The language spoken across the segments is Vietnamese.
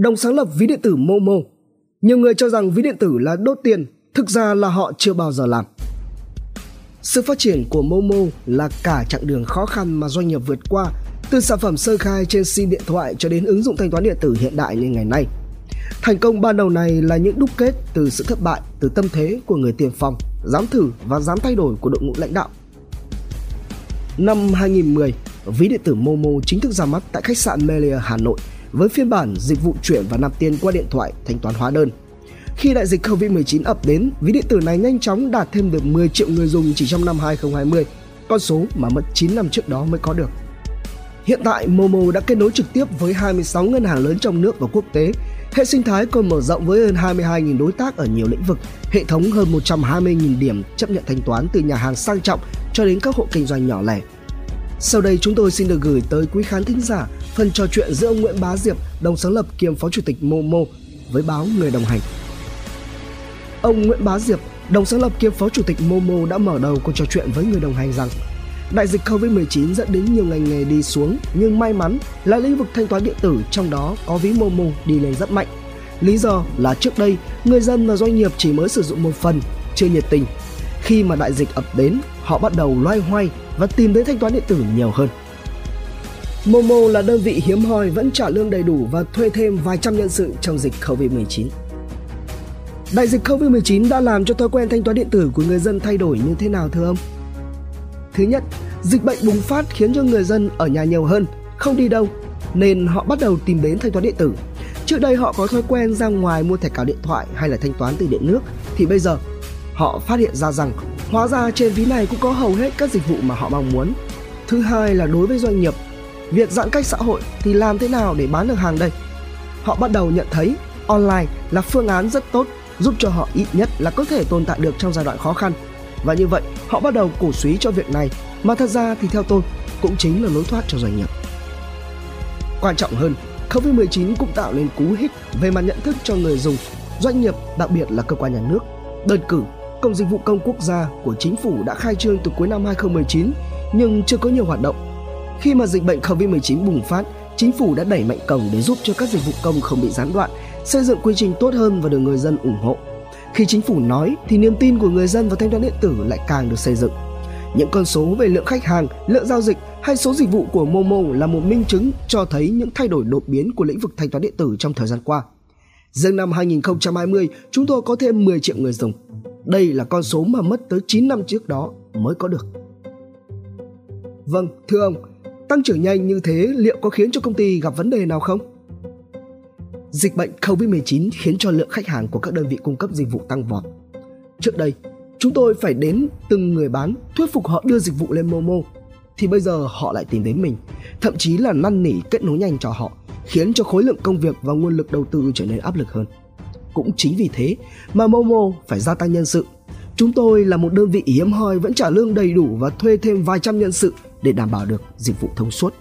đồng sáng lập ví điện tử Momo. Nhiều người cho rằng ví điện tử là đốt tiền, thực ra là họ chưa bao giờ làm. Sự phát triển của Momo là cả chặng đường khó khăn mà doanh nghiệp vượt qua, từ sản phẩm sơ khai trên sim điện thoại cho đến ứng dụng thanh toán điện tử hiện đại như ngày nay. Thành công ban đầu này là những đúc kết từ sự thất bại, từ tâm thế của người tiền phong, dám thử và dám thay đổi của đội ngũ lãnh đạo. Năm 2010, ví điện tử Momo chính thức ra mắt tại khách sạn Melia Hà Nội với phiên bản dịch vụ chuyển và nạp tiền qua điện thoại thanh toán hóa đơn. Khi đại dịch Covid-19 ập đến, ví điện tử này nhanh chóng đạt thêm được 10 triệu người dùng chỉ trong năm 2020, con số mà mất 9 năm trước đó mới có được. Hiện tại, Momo đã kết nối trực tiếp với 26 ngân hàng lớn trong nước và quốc tế. Hệ sinh thái còn mở rộng với hơn 22.000 đối tác ở nhiều lĩnh vực, hệ thống hơn 120.000 điểm chấp nhận thanh toán từ nhà hàng sang trọng cho đến các hộ kinh doanh nhỏ lẻ. Sau đây chúng tôi xin được gửi tới quý khán thính giả phần trò chuyện giữa ông Nguyễn Bá Diệp, đồng sáng lập kiêm phó chủ tịch Momo với báo Người đồng hành. Ông Nguyễn Bá Diệp, đồng sáng lập kiêm phó chủ tịch Momo đã mở đầu cuộc trò chuyện với người đồng hành rằng Đại dịch Covid-19 dẫn đến nhiều ngành nghề đi xuống, nhưng may mắn là lĩnh vực thanh toán điện tử trong đó có ví Momo đi lên rất mạnh. Lý do là trước đây, người dân và doanh nghiệp chỉ mới sử dụng một phần, chưa nhiệt tình. Khi mà đại dịch ập đến, họ bắt đầu loay hoay và tìm đến thanh toán điện tử nhiều hơn. Momo là đơn vị hiếm hoi vẫn trả lương đầy đủ và thuê thêm vài trăm nhân sự trong dịch Covid-19. Đại dịch Covid-19 đã làm cho thói quen thanh toán điện tử của người dân thay đổi như thế nào thưa ông? Thứ nhất, dịch bệnh bùng phát khiến cho người dân ở nhà nhiều hơn, không đi đâu, nên họ bắt đầu tìm đến thanh toán điện tử. Trước đây họ có thói quen ra ngoài mua thẻ cào điện thoại hay là thanh toán từ điện nước thì bây giờ họ phát hiện ra rằng hóa ra trên ví này cũng có hầu hết các dịch vụ mà họ mong muốn. Thứ hai là đối với doanh nghiệp, việc giãn cách xã hội thì làm thế nào để bán được hàng đây? Họ bắt đầu nhận thấy online là phương án rất tốt giúp cho họ ít nhất là có thể tồn tại được trong giai đoạn khó khăn. Và như vậy, họ bắt đầu cổ suý cho việc này mà thật ra thì theo tôi cũng chính là lối thoát cho doanh nghiệp. Quan trọng hơn, Covid-19 cũng tạo nên cú hích về mặt nhận thức cho người dùng, doanh nghiệp, đặc biệt là cơ quan nhà nước. Đơn cử, Cổng Dịch vụ Công Quốc gia của chính phủ đã khai trương từ cuối năm 2019 nhưng chưa có nhiều hoạt động. Khi mà dịch bệnh Covid-19 bùng phát, chính phủ đã đẩy mạnh cổng để giúp cho các dịch vụ công không bị gián đoạn, xây dựng quy trình tốt hơn và được người dân ủng hộ. Khi chính phủ nói thì niềm tin của người dân vào thanh toán điện tử lại càng được xây dựng. Những con số về lượng khách hàng, lượng giao dịch hay số dịch vụ của Momo là một minh chứng cho thấy những thay đổi đột biến của lĩnh vực thanh toán điện tử trong thời gian qua. Riêng năm 2020, chúng tôi có thêm 10 triệu người dùng. Đây là con số mà mất tới 9 năm trước đó mới có được. Vâng, thưa ông, tăng trưởng nhanh như thế liệu có khiến cho công ty gặp vấn đề nào không? Dịch bệnh COVID-19 khiến cho lượng khách hàng của các đơn vị cung cấp dịch vụ tăng vọt. Trước đây, chúng tôi phải đến từng người bán thuyết phục họ đưa dịch vụ lên Momo thì bây giờ họ lại tìm đến mình, thậm chí là năn nỉ kết nối nhanh cho họ, khiến cho khối lượng công việc và nguồn lực đầu tư trở nên áp lực hơn. Cũng chính vì thế mà Momo phải gia tăng nhân sự. Chúng tôi là một đơn vị hiếm hoi vẫn trả lương đầy đủ và thuê thêm vài trăm nhân sự để đảm bảo được dịch vụ thông suốt.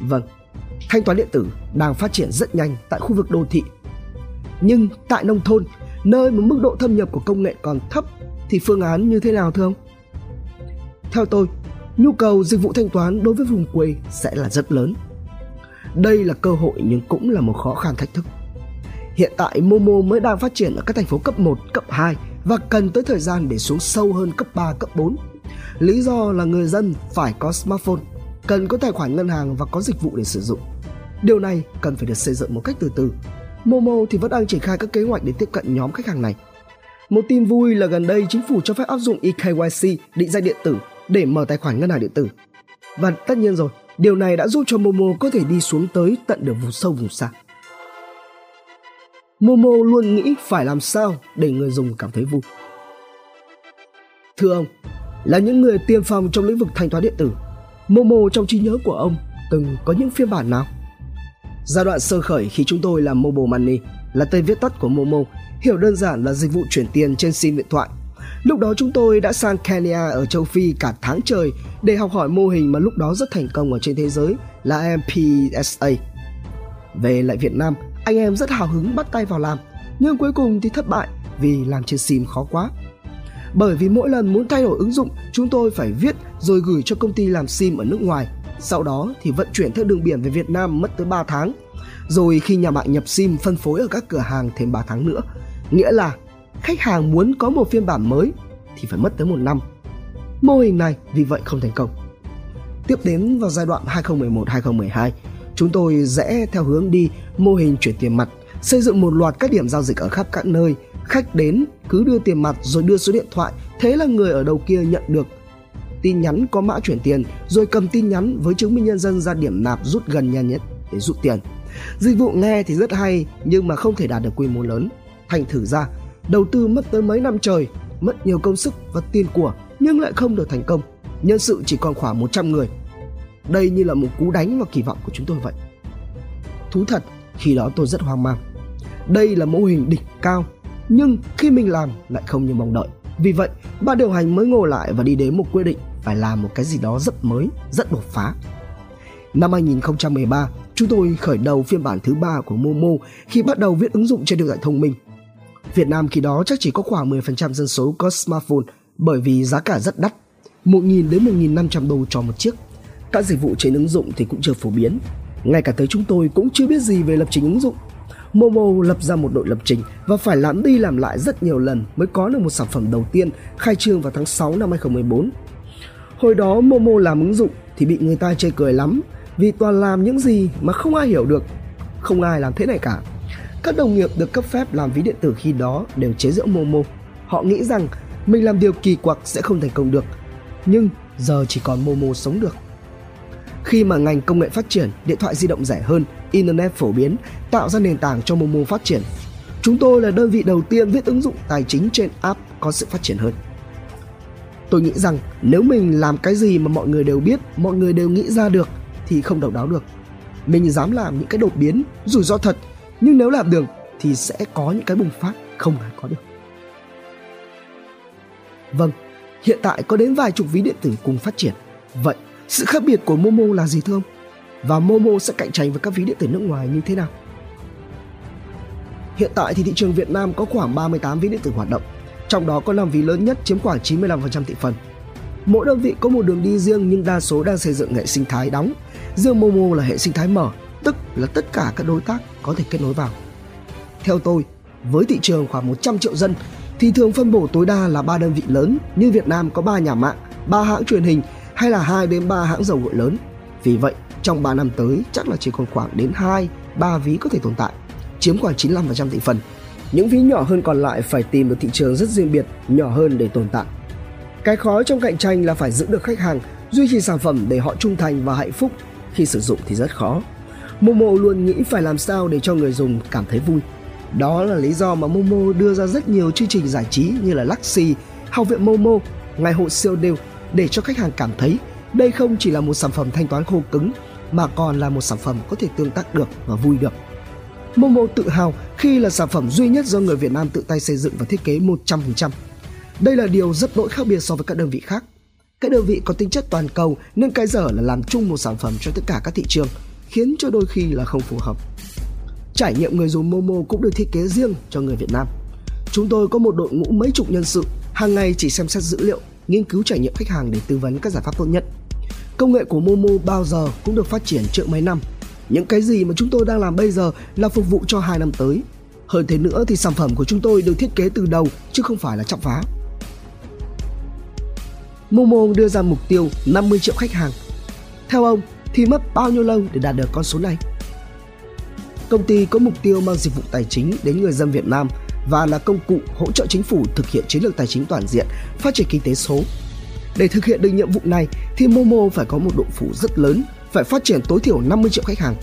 Vâng, thanh toán điện tử đang phát triển rất nhanh tại khu vực đô thị. Nhưng tại nông thôn, nơi mà mức độ thâm nhập của công nghệ còn thấp thì phương án như thế nào thưa ông? Theo tôi, nhu cầu dịch vụ thanh toán đối với vùng quê sẽ là rất lớn. Đây là cơ hội nhưng cũng là một khó khăn thách thức. Hiện tại Momo mới đang phát triển ở các thành phố cấp 1, cấp 2 và cần tới thời gian để xuống sâu hơn cấp 3, cấp 4. Lý do là người dân phải có smartphone, cần có tài khoản ngân hàng và có dịch vụ để sử dụng. Điều này cần phải được xây dựng một cách từ từ. Momo thì vẫn đang triển khai các kế hoạch để tiếp cận nhóm khách hàng này. Một tin vui là gần đây chính phủ cho phép áp dụng eKYC định danh điện tử để mở tài khoản ngân hàng điện tử. Và tất nhiên rồi, điều này đã giúp cho Momo có thể đi xuống tới tận được vùng sâu vùng xa. Momo luôn nghĩ phải làm sao để người dùng cảm thấy vui. Thưa ông, là những người tiên phong trong lĩnh vực thanh toán điện tử, Momo trong trí nhớ của ông từng có những phiên bản nào? Giai đoạn sơ khởi khi chúng tôi làm Mobile Money là tên viết tắt của Momo, hiểu đơn giản là dịch vụ chuyển tiền trên sim điện thoại. Lúc đó chúng tôi đã sang Kenya ở châu Phi cả tháng trời để học hỏi mô hình mà lúc đó rất thành công ở trên thế giới là MPSA. Về lại Việt Nam, anh em rất hào hứng bắt tay vào làm, nhưng cuối cùng thì thất bại vì làm trên sim khó quá. Bởi vì mỗi lần muốn thay đổi ứng dụng, chúng tôi phải viết rồi gửi cho công ty làm sim ở nước ngoài. Sau đó thì vận chuyển theo đường biển về Việt Nam mất tới 3 tháng. Rồi khi nhà mạng nhập SIM phân phối ở các cửa hàng thêm 3 tháng nữa, nghĩa là khách hàng muốn có một phiên bản mới thì phải mất tới một năm. Mô hình này vì vậy không thành công. Tiếp đến vào giai đoạn 2011-2012, chúng tôi rẽ theo hướng đi mô hình chuyển tiền mặt, xây dựng một loạt các điểm giao dịch ở khắp các nơi. Khách đến cứ đưa tiền mặt rồi đưa số điện thoại, thế là người ở đầu kia nhận được tin nhắn có mã chuyển tiền rồi cầm tin nhắn với chứng minh nhân dân ra điểm nạp rút gần nhà nhất để rút tiền. Dịch vụ nghe thì rất hay nhưng mà không thể đạt được quy mô lớn. Thành thử ra, đầu tư mất tới mấy năm trời, mất nhiều công sức và tiền của nhưng lại không được thành công. Nhân sự chỉ còn khoảng 100 người. Đây như là một cú đánh vào kỳ vọng của chúng tôi vậy. Thú thật, khi đó tôi rất hoang mang. Đây là mô hình đỉnh cao, nhưng khi mình làm lại không như mong đợi. Vì vậy, ban điều hành mới ngồi lại và đi đến một quyết định phải làm một cái gì đó rất mới, rất đột phá. Năm 2013, chúng tôi khởi đầu phiên bản thứ ba của Momo khi bắt đầu viết ứng dụng trên điện thoại thông minh. Việt Nam khi đó chắc chỉ có khoảng 10% dân số có smartphone bởi vì giá cả rất đắt, 1.000 đến 1.500 đô cho một chiếc. Các dịch vụ trên ứng dụng thì cũng chưa phổ biến. Ngay cả tới chúng tôi cũng chưa biết gì về lập trình ứng dụng. Momo lập ra một đội lập trình và phải làm đi làm lại rất nhiều lần mới có được một sản phẩm đầu tiên khai trương vào tháng 6 năm 2014. Hồi đó Momo làm ứng dụng thì bị người ta chê cười lắm, vì toàn làm những gì mà không ai hiểu được. Không ai làm thế này cả. Các đồng nghiệp được cấp phép làm ví điện tử khi đó đều chế giễu Momo. Họ nghĩ rằng mình làm điều kỳ quặc sẽ không thành công được. Nhưng giờ chỉ còn Momo sống được. Khi mà ngành công nghệ phát triển, điện thoại di động rẻ hơn, internet phổ biến, tạo ra nền tảng cho Momo phát triển. Chúng tôi là đơn vị đầu tiên viết ứng dụng tài chính trên app có sự phát triển hơn. Tôi nghĩ rằng nếu mình làm cái gì mà mọi người đều biết, mọi người đều nghĩ ra được thì không độc đáo được. Mình dám làm những cái đột biến, rủi ro thật, nhưng nếu làm được thì sẽ có những cái bùng phát không ai có được. Vâng, hiện tại có đến vài chục ví điện tử cùng phát triển. Vậy, sự khác biệt của Momo là gì thưa ông? Và Momo sẽ cạnh tranh với các ví điện tử nước ngoài như thế nào? Hiện tại thì thị trường Việt Nam có khoảng 38 ví điện tử hoạt động, trong đó có 5 ví lớn nhất chiếm khoảng 95% thị phần. Mỗi đơn vị có một đường đi riêng nhưng đa số đang xây dựng hệ sinh thái đóng. Riêng Momo là hệ sinh thái mở, tức là tất cả các đối tác có thể kết nối vào. Theo tôi, với thị trường khoảng 100 triệu dân thì thường phân bổ tối đa là ba đơn vị lớn như Việt Nam có 3 nhà mạng, 3 hãng truyền hình hay là 2 đến 3 hãng dầu gội lớn. Vì vậy, trong 3 năm tới chắc là chỉ còn khoảng đến 2, 3 ví có thể tồn tại, chiếm khoảng 95% thị phần. Những ví nhỏ hơn còn lại phải tìm được thị trường rất riêng biệt, nhỏ hơn để tồn tại. Cái khó trong cạnh tranh là phải giữ được khách hàng, duy trì sản phẩm để họ trung thành và hạnh phúc khi sử dụng thì rất khó. Momo luôn nghĩ phải làm sao để cho người dùng cảm thấy vui. Đó là lý do mà Momo đưa ra rất nhiều chương trình giải trí như là Luxy, Học viện Momo, Ngày hội siêu đều để cho khách hàng cảm thấy đây không chỉ là một sản phẩm thanh toán khô cứng mà còn là một sản phẩm có thể tương tác được và vui được. Momo tự hào khi là sản phẩm duy nhất do người Việt Nam tự tay xây dựng và thiết kế 100%. Đây là điều rất đỗi khác biệt so với các đơn vị khác. Các đơn vị có tính chất toàn cầu nên cái dở là làm chung một sản phẩm cho tất cả các thị trường, khiến cho đôi khi là không phù hợp. Trải nghiệm người dùng Momo cũng được thiết kế riêng cho người Việt Nam. Chúng tôi có một đội ngũ mấy chục nhân sự, hàng ngày chỉ xem xét dữ liệu, nghiên cứu trải nghiệm khách hàng để tư vấn các giải pháp tốt nhất. Công nghệ của Momo bao giờ cũng được phát triển trước mấy năm. Những cái gì mà chúng tôi đang làm bây giờ là phục vụ cho hai năm tới. Hơn thế nữa thì sản phẩm của chúng tôi được thiết kế từ đầu, chứ không phải là chọc phá. Momo đưa ra mục tiêu 50 triệu khách hàng. Theo ông thì mất bao nhiêu lâu để đạt được con số này? Công ty có mục tiêu mang dịch vụ tài chính đến người dân Việt Nam và là công cụ hỗ trợ chính phủ thực hiện chiến lược tài chính toàn diện, phát triển kinh tế số. Để thực hiện được nhiệm vụ này thì Momo phải có một độ phủ rất lớn, phải phát triển tối thiểu 50 triệu khách hàng.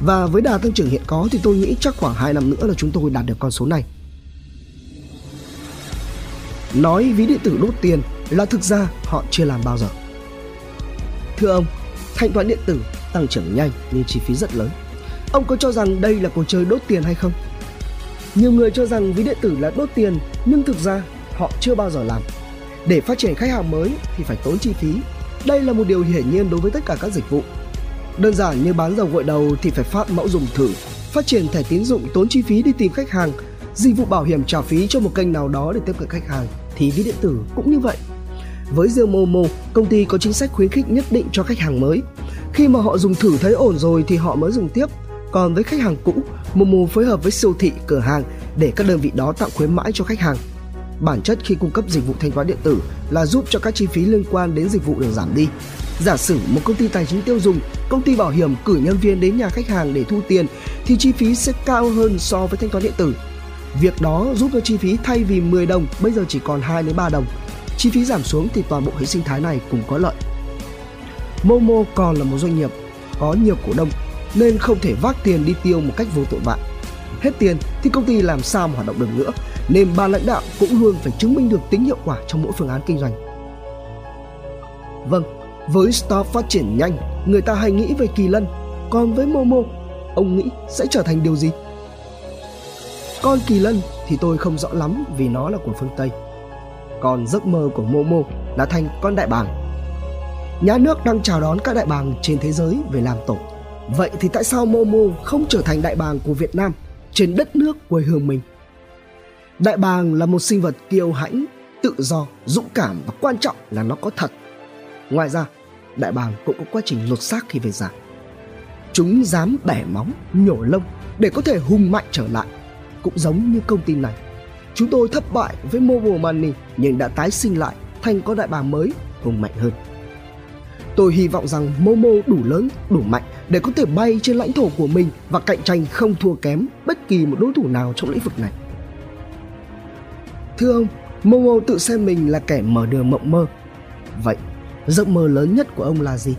Và với đà tăng trưởng hiện có thì tôi nghĩ chắc khoảng 2 năm nữa là chúng tôi đạt được con số này. Nói ví điện tử đốt tiền là thực ra họ chưa làm bao giờ. Thưa ông, thanh toán điện tử tăng trưởng nhanh nhưng chi phí rất lớn. Ông có cho rằng đây là cuộc chơi đốt tiền hay không? Nhiều người cho rằng ví điện tử là đốt tiền nhưng thực ra họ chưa bao giờ làm. Để phát triển khách hàng mới thì phải tốn chi phí. Đây là một điều hiển nhiên đối với tất cả các dịch vụ. Đơn giản như bán dầu gội đầu thì phải phát mẫu dùng thử, phát triển thẻ tín dụng tốn chi phí đi tìm khách hàng, dịch vụ bảo hiểm trả phí cho một kênh nào đó để tiếp cận khách hàng thì ví điện tử cũng như vậy. Với riêng Momo, công ty có chính sách khuyến khích nhất định cho khách hàng mới. Khi mà họ dùng thử thấy ổn rồi thì họ mới dùng tiếp, còn với khách hàng cũ, Momo phối hợp với siêu thị, cửa hàng để các đơn vị đó tạo khuyến mãi cho khách hàng. Bản chất khi cung cấp dịch vụ thanh toán điện tử là giúp cho các chi phí liên quan đến dịch vụ được giảm đi. Giả sử một công ty tài chính tiêu dùng, công ty bảo hiểm cử nhân viên đến nhà khách hàng để thu tiền thì chi phí sẽ cao hơn so với thanh toán điện tử. Việc đó giúp cho chi phí thay vì 10 đồng bây giờ chỉ còn 2 đến 3 đồng. Chi phí giảm xuống thì toàn bộ hệ sinh thái này cũng có lợi. Momo còn là một doanh nghiệp có nhiều cổ đông nên không thể vác tiền đi tiêu một cách vô tội vạ. Hết tiền thì công ty làm sao mà hoạt động được nữa, nên ban lãnh đạo cũng luôn phải chứng minh được tính hiệu quả trong mỗi phương án kinh doanh. Vâng, với startup phát triển nhanh, người ta hay nghĩ về Kỳ Lân, còn với Momo, ông nghĩ sẽ trở thành điều gì? Con Kỳ Lân thì tôi không rõ lắm vì nó là của phương Tây. Còn giấc mơ của Momo là thành con đại bàng. Nhà nước đang chào đón các đại bàng trên thế giới về làm tổ. Vậy thì tại sao Momo không trở thành đại bàng của Việt Nam trên đất nước quê hương mình? Đại bàng là một sinh vật kiêu hãnh, tự do, dũng cảm và quan trọng là nó có thật. Ngoài ra, đại bàng cũng có quá trình lột xác khi về già. Chúng dám bẻ móng, nhổ lông để có thể hùng mạnh trở lại. Cũng giống như công ty này. Chúng tôi thất bại với Mobile Money nhưng đã tái sinh lại thành con đại bàng mới hùng mạnh hơn. Tôi hy vọng rằng Momo đủ lớn, đủ mạnh để có thể bay trên lãnh thổ của mình và cạnh tranh không thua kém bất kỳ một đối thủ nào trong lĩnh vực này. Thưa ông, Momo tự xem mình là kẻ mở đường mộng mơ. Vậy, giấc mơ lớn nhất của ông là gì?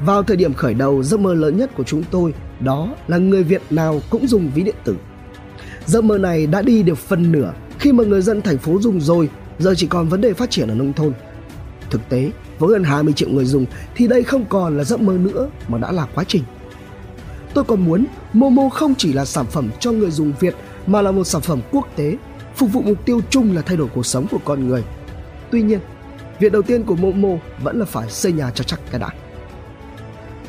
Vào thời điểm khởi đầu, giấc mơ lớn nhất của chúng tôi đó là người Việt nào cũng dùng ví điện tử. Giấc mơ này đã đi được phần nửa khi mà người dân thành phố dùng rồi, giờ chỉ còn vấn đề phát triển ở nông thôn. Thực tế, với hơn 20 triệu người dùng thì đây không còn là giấc mơ nữa mà đã là quá trình. Tôi còn muốn Momo không chỉ là sản phẩm cho người dùng Việt mà là một sản phẩm quốc tế, phục vụ mục tiêu chung là thay đổi cuộc sống của con người. Tuy nhiên, việc đầu tiên của Momo vẫn là phải xây nhà cho chắc cái đã.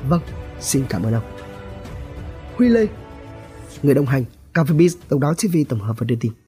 Vâng, xin cảm ơn ông. Huy Lê, người đồng hành, Cafebiz, Độc đáo TV tổng hợp và đưa tin.